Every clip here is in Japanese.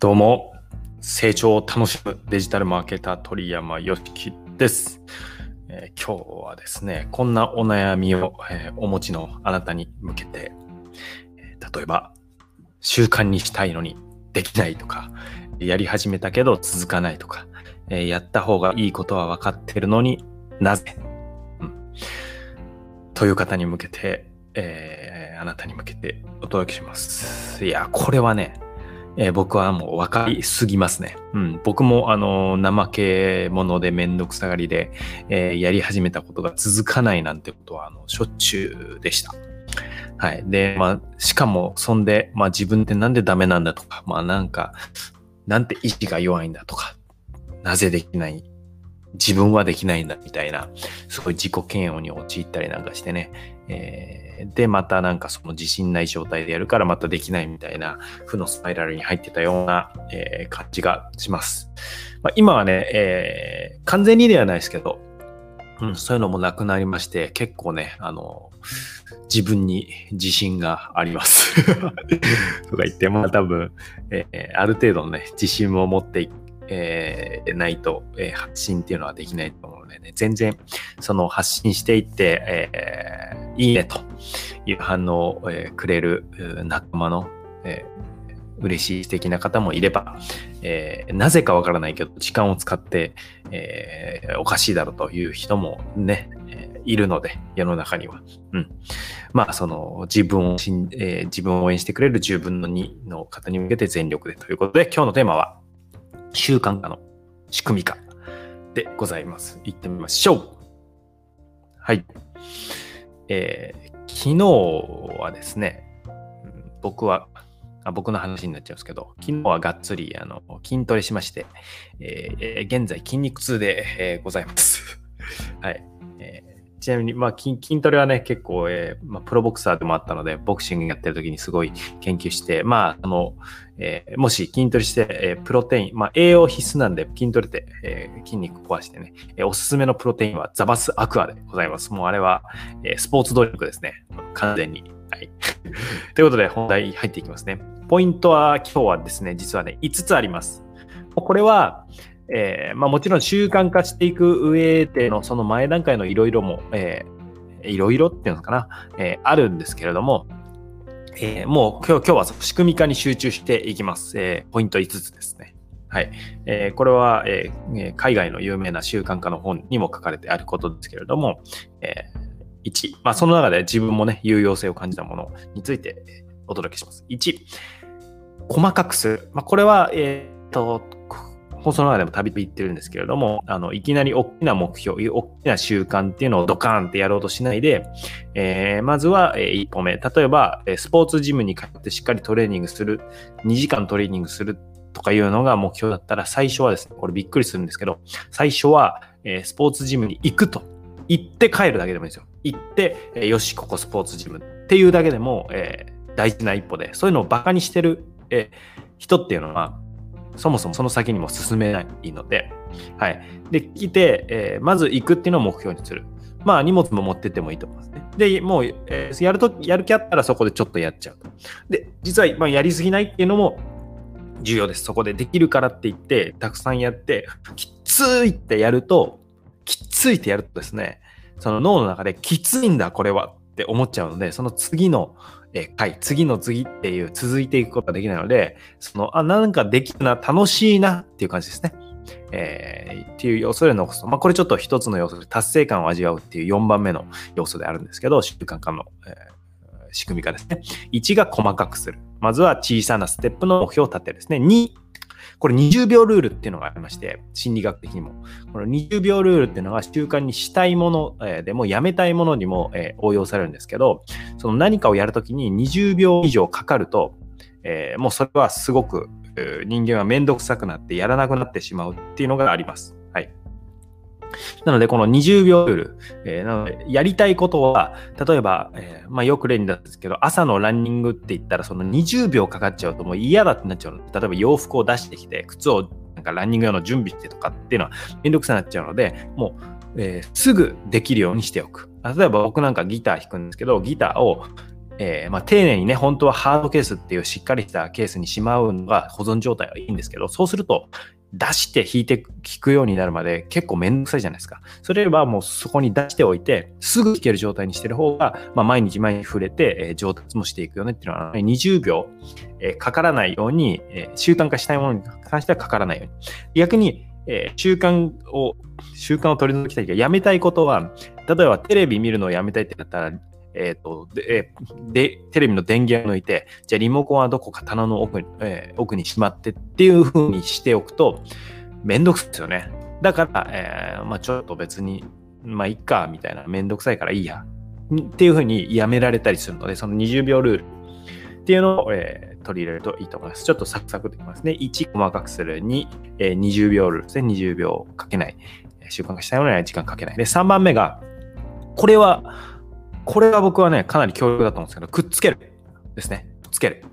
どうも、成長を楽しむデジタルマーケター鳥山よしきです、えー、今日はですね、こんなお悩みを、えー、お持ちのあなたに向けて、えー、例えば、習慣にしたいのにできないとか、やり始めたけど続かないとか、えやった方がいいことは分かってるのになぜ、うん、という方に向けて、えあなたに向けてお届けします。いや、これはね、えー、僕はもう分かりすぎますね。うん、僕もあの怠け者でめんどくさがりで、えー、やり始めたことが続かないなんてことはあのしょっちゅうでした。はい。で、まあ、しかも、そんで、まあ自分ってなんでダメなんだとか、まあなんか、なんて意志が弱いんだとか、なぜできない自分はできないんだみたいな、すごい自己嫌悪に陥ったりなんかしてね、えー、で、またなんかその自信ない状態でやるからまたできないみたいな負のスパイラルに入ってたような、えー、感じがします。まあ、今はね、えー、完全にではないですけど、うん、そういうのもなくなりまして、結構ね、あの、自分に自信があります。とか言って、まあ多分、えー、ある程度のね、自信を持ってえー、ないと、えー、発信っていうのはできないと思うのでね、全然その発信していって、えー、いいねという反応を、えー、くれる仲間の、えー、嬉しい素敵な方もいれば、えー、なぜかわからないけど、時間を使って、えー、おかしいだろうという人もね、えー、いるので、世の中には。うん。まあ、その、自分をしん、えー、自分を応援してくれる10分の2の方に向けて全力でということで、今日のテーマは、習慣化の仕組み化でございます。行ってみましょう。はい。えー、昨日はですね、僕は、あ僕の話になっちゃうんですけど、昨日はがっつりあの筋トレしまして、えー、現在筋肉痛で、えー、ございます。はい。ちなみに、まあ筋、筋トレはね、結構、えーまあ、プロボクサーでもあったので、ボクシングやってる時にすごい研究して、まあ、あの、えー、もし筋トレして、えー、プロテイン、まあ、栄養必須なんで筋トレで、えー、筋肉壊してね、えー、おすすめのプロテインはザバスアクアでございます。もうあれは、えー、スポーツドリンクですね。完全に。はい。ということで、本題入っていきますね。ポイントは今日はですね、実はね、5つあります。これは、えー、まあ、もちろん習慣化していく上でのその前段階のいろいろも、いろいろっていうのかな、えー、あるんですけれども、えー、もう今日今日は仕組み化に集中していきます。え、ポイント5つですね。はい。え、これは、え、海外の有名な習慣化の本にも書かれてあることですけれども、え、1、まあ、その中で自分もね、有用性を感じたものについてお届けします。1、細かくする。まあ、これは、えっ、と、放送の中でもたびたび言ってるんですけれども、あの、いきなり大きな目標、大きな習慣っていうのをドカーンってやろうとしないで、えー、まずは、えー、一歩目。例えば、スポーツジムに通ってしっかりトレーニングする、2時間トレーニングするとかいうのが目標だったら、最初はですね、これびっくりするんですけど、最初は、えー、スポーツジムに行くと。行って帰るだけでもいいですよ。行って、えー、よし、ここスポーツジムっていうだけでも、えー、大事な一歩で、そういうのをバカにしてる、えー、人っていうのは、そもそもその先にも進めないので、はい。で、来て、えー、まず行くっていうのを目標にする。まあ、荷物も持ってってもいいと思いますね。で、もう、えー、やると、やる気あったらそこでちょっとやっちゃうと。で、実は、まあ、やりすぎないっていうのも重要です。そこでできるからって言って、たくさんやって、きついってやると、きついってやるとですね、その脳の中できついんだ、これはって思っちゃうので、その次のえ回、次の次っていう続いていくことができないので、その、あ、なんかできるな、楽しいなっていう感じですね。えー、っていう要素で残すと、まあ、これちょっと一つの要素で達成感を味わうっていう4番目の要素であるんですけど、習慣化の、えー、仕組み化ですね。1が細かくする。まずは小さなステップの目標を立てるですね。2、これ20秒ルールっていうのがありまして、心理学的にも。この20秒ルールっていうのが習慣にしたいものでもやめたいものにも応用されるんですけど、その何かをやるときに20秒以上かかると、えー、もうそれはすごく人間はめんどくさくなってやらなくなってしまうっていうのがあります。なので、この20秒ルール、えー、なので、やりたいことは、例えば、えー、まあ、よく例に出すんですけど、朝のランニングって言ったら、その20秒かかっちゃうともう嫌だってなっちゃうので、例えば洋服を出してきて、靴をなんかランニング用の準備してとかっていうのはめんどくさくなっちゃうので、もう、えー、すぐできるようにしておく。例えば僕なんかギター弾くんですけど、ギターをえー、まあ、丁寧にね、本当はハードケースっていうしっかりしたケースにしまうのが保存状態はいいんですけど、そうすると、出して引いて聞くようになるまで結構めんどくさいじゃないですか。それはもうそこに出しておいて、すぐ聞ける状態にしてる方が、まあ、毎日毎日触れて、えー、上達もしていくよねっていうのは、ね、20秒、えー、かからないように、えー、習慣化したいものに関してはかからないように。逆に、え習慣を、習慣を取り除きたいとやめたいことは、例えばテレビ見るのをやめたいってなったら、えっ、ー、とで、で、テレビの電源を抜いて、じゃあリモコンはどこか棚の奥に,、えー、奥にしまってっていう風にしておくと、めんどくさいですよね。だから、えー、まあちょっと別に、まあいっか、みたいな、めんどくさいからいいや。っていう風にやめられたりするので、その20秒ルールっていうのを、えー、取り入れるといいと思います。ちょっとサクサクできますね。1、細かくする。2、えー、20秒ルールですね。20秒かけない。習慣化したいのには時間かけない。で、3番目が、これは、これが僕はね、かなり強力だと思うんですけど、くっつけるですね。くっつける。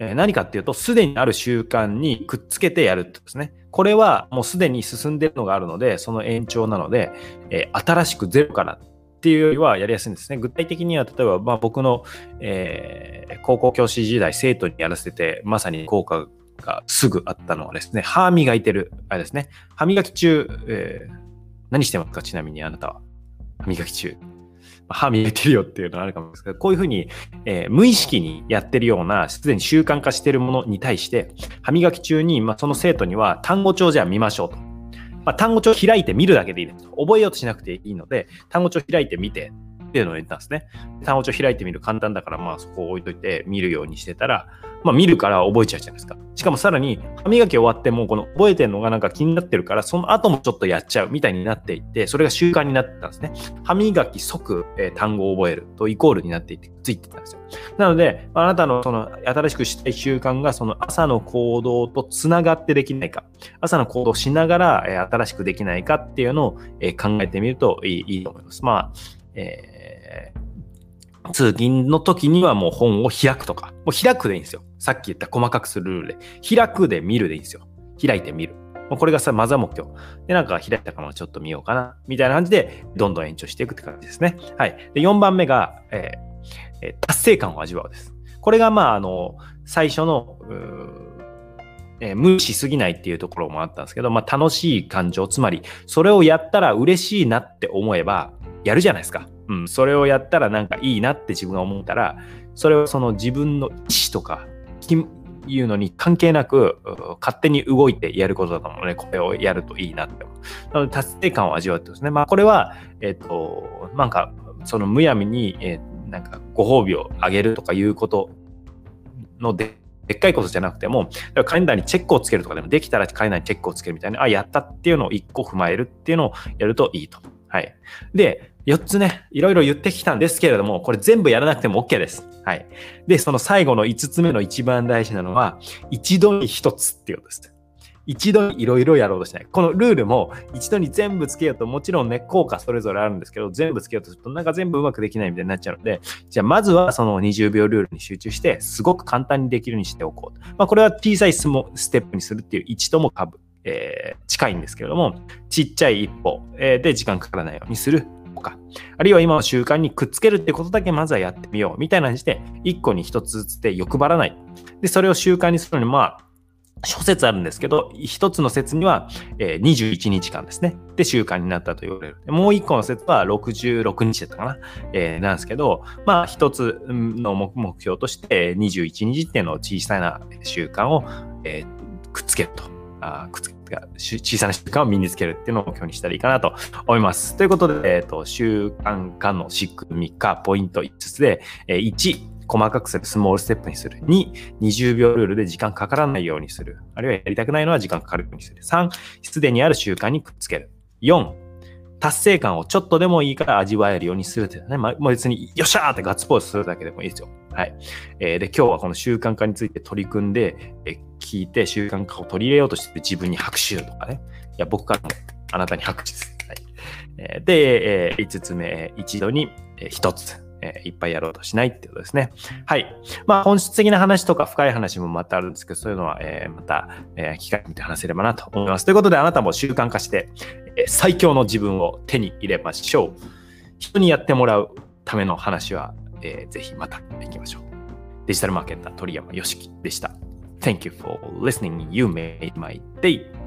えー、何かっていうと、すでにある習慣にくっつけてやるってですね。これはもうすでに進んでるのがあるので、その延長なので、えー、新しくゼロからっていうよりはやりやすいんですね。具体的には、例えば、まあ、僕の、えー、高校教師時代、生徒にやらせて、まさに効果がすぐあったのはですね、歯磨いてる、あれですね、歯磨き中、えー、何してますか？ちなみにあなたは。歯磨き中。歯見えてるよっていうのはあるかもですけど、こういうふうに、えー、無意識にやってるような、すでに習慣化しているものに対して、歯磨き中に、まあ、その生徒には単語帳じゃあ見ましょうと。まあ、単語帳開いて見るだけでいいです。覚えようとしなくていいので、単語帳開いてみてっていうのを言ったんですね。単語帳開いてみる簡単だから、まあそこを置いといて見るようにしてたら、まあ見るから覚えちゃうじゃないですか。しかもさらに歯磨き終わってもこの覚えてるのがなんか気になってるから、その後もちょっとやっちゃうみたいになっていって、それが習慣になってたんですね。歯磨き即、えー、単語を覚えるとイコールになっていってついてたんですよ。なので、あなたのその新しくしたい習慣がその朝の行動とつながってできないか、朝の行動しながら、えー、新しくできないかっていうのを、えー、考えてみるといいいいと思います。まあ、えー通勤の時にはもう本を開くとか、もう開くでいいんですよ。さっき言った細かくするルールで。開くで見るでいいんですよ。開いてみる。もうこれがさ、マザ目標。で、なんか開いたかもちょっと見ようかな。みたいな感じで、どんどん延長していくって感じですね。はい。で、4番目が、えー、達成感を味わうです。これが、まあ、あの、最初の、えー、無視すぎないっていうところもあったんですけど、まあ、楽しい感情、つまり、それをやったら嬉しいなって思えば、やるじゃないですか。うん、それをやったらなんかいいなって自分が思ったら、それをその自分の意思とか、いうのに関係なく、勝手に動いてやることだと思うので、これをやるといいなって思う。なので、達成感を味わってですね。まあ、これは、えっ、ー、と、なんか、そのむやみに、えー、なんか、ご褒美をあげるとかいうことので、でっかいことじゃなくても、カレンダーにチェックをつけるとかでも、できたらカレンダーにチェックをつけるみたいな、あ、やったっていうのを一個踏まえるっていうのをやるといいと。はい。で、4つね、いろいろ言ってきたんですけれども、これ全部やらなくても OK です。はい。で、その最後の5つ目の一番大事なのは、一度に1つっていうことです。一度にいろいろやろうとしない。このルールも一度に全部つけようと、もちろんね、効果それぞれあるんですけど、全部つけようとすると、なんか全部うまくできないみたいになっちゃうので、じゃあまずはその20秒ルールに集中して、すごく簡単にできるようにしておこう。まあ、これは小さいスモステップにするっていう1とも株、えー、近いんですけれども、ちっちゃい一歩、えー、で時間かからないようにするとか、あるいは今の習慣にくっつけるってことだけまずはやってみようみたいな感じで、1個に1つずつで欲張らない。で、それを習慣にするのに、まあ、諸説あるんですけど、一つの説には、えー、21日間ですね。で、習慣になったと言われる。もう一個の説は66日だったかな。えー、なんですけど、まあ、一つの目標として、21日っていうのを小さな習慣を、えー、くっつけると。あくっつけ小さな習慣を身につけるっていうのを目標にしたらいいかなと思います。ということで、え、ー、と、習慣化の仕組みか、ポイント5つで、えー、1、細かくする、スモールステップにする。2、20秒ルールで時間かからないようにする。あるいはやりたくないのは時間かかるようにする。3、すでにある習慣にくっつける。4、達成感をちょっとでもいいから味わえるようにするというね。まあ、別に、よっしゃーってガッツポーズするだけでもいいですよ。はい。えー、で、今日はこの習慣化について取り組んで、えー、聞いて習慣化を取り入れようとして自分に拍手とかね。いや、僕からもあなたに拍手です。はい。えー、で、えー、5つ目、一度に1つ。えー、いっぱいやろうとしないってことですね。はい。まあ、本質的な話とか深い話もまたあるんですけど、そういうのは、えー、また、えー、機会にて話せればなと思います。ということで、あなたも習慣化して、最強の自分を手に入れましょう。人にやってもらうための話は、えー、ぜひまた行きましょう。デジタルマーケッター鳥山よしきでした。Thank you for listening. You made my day.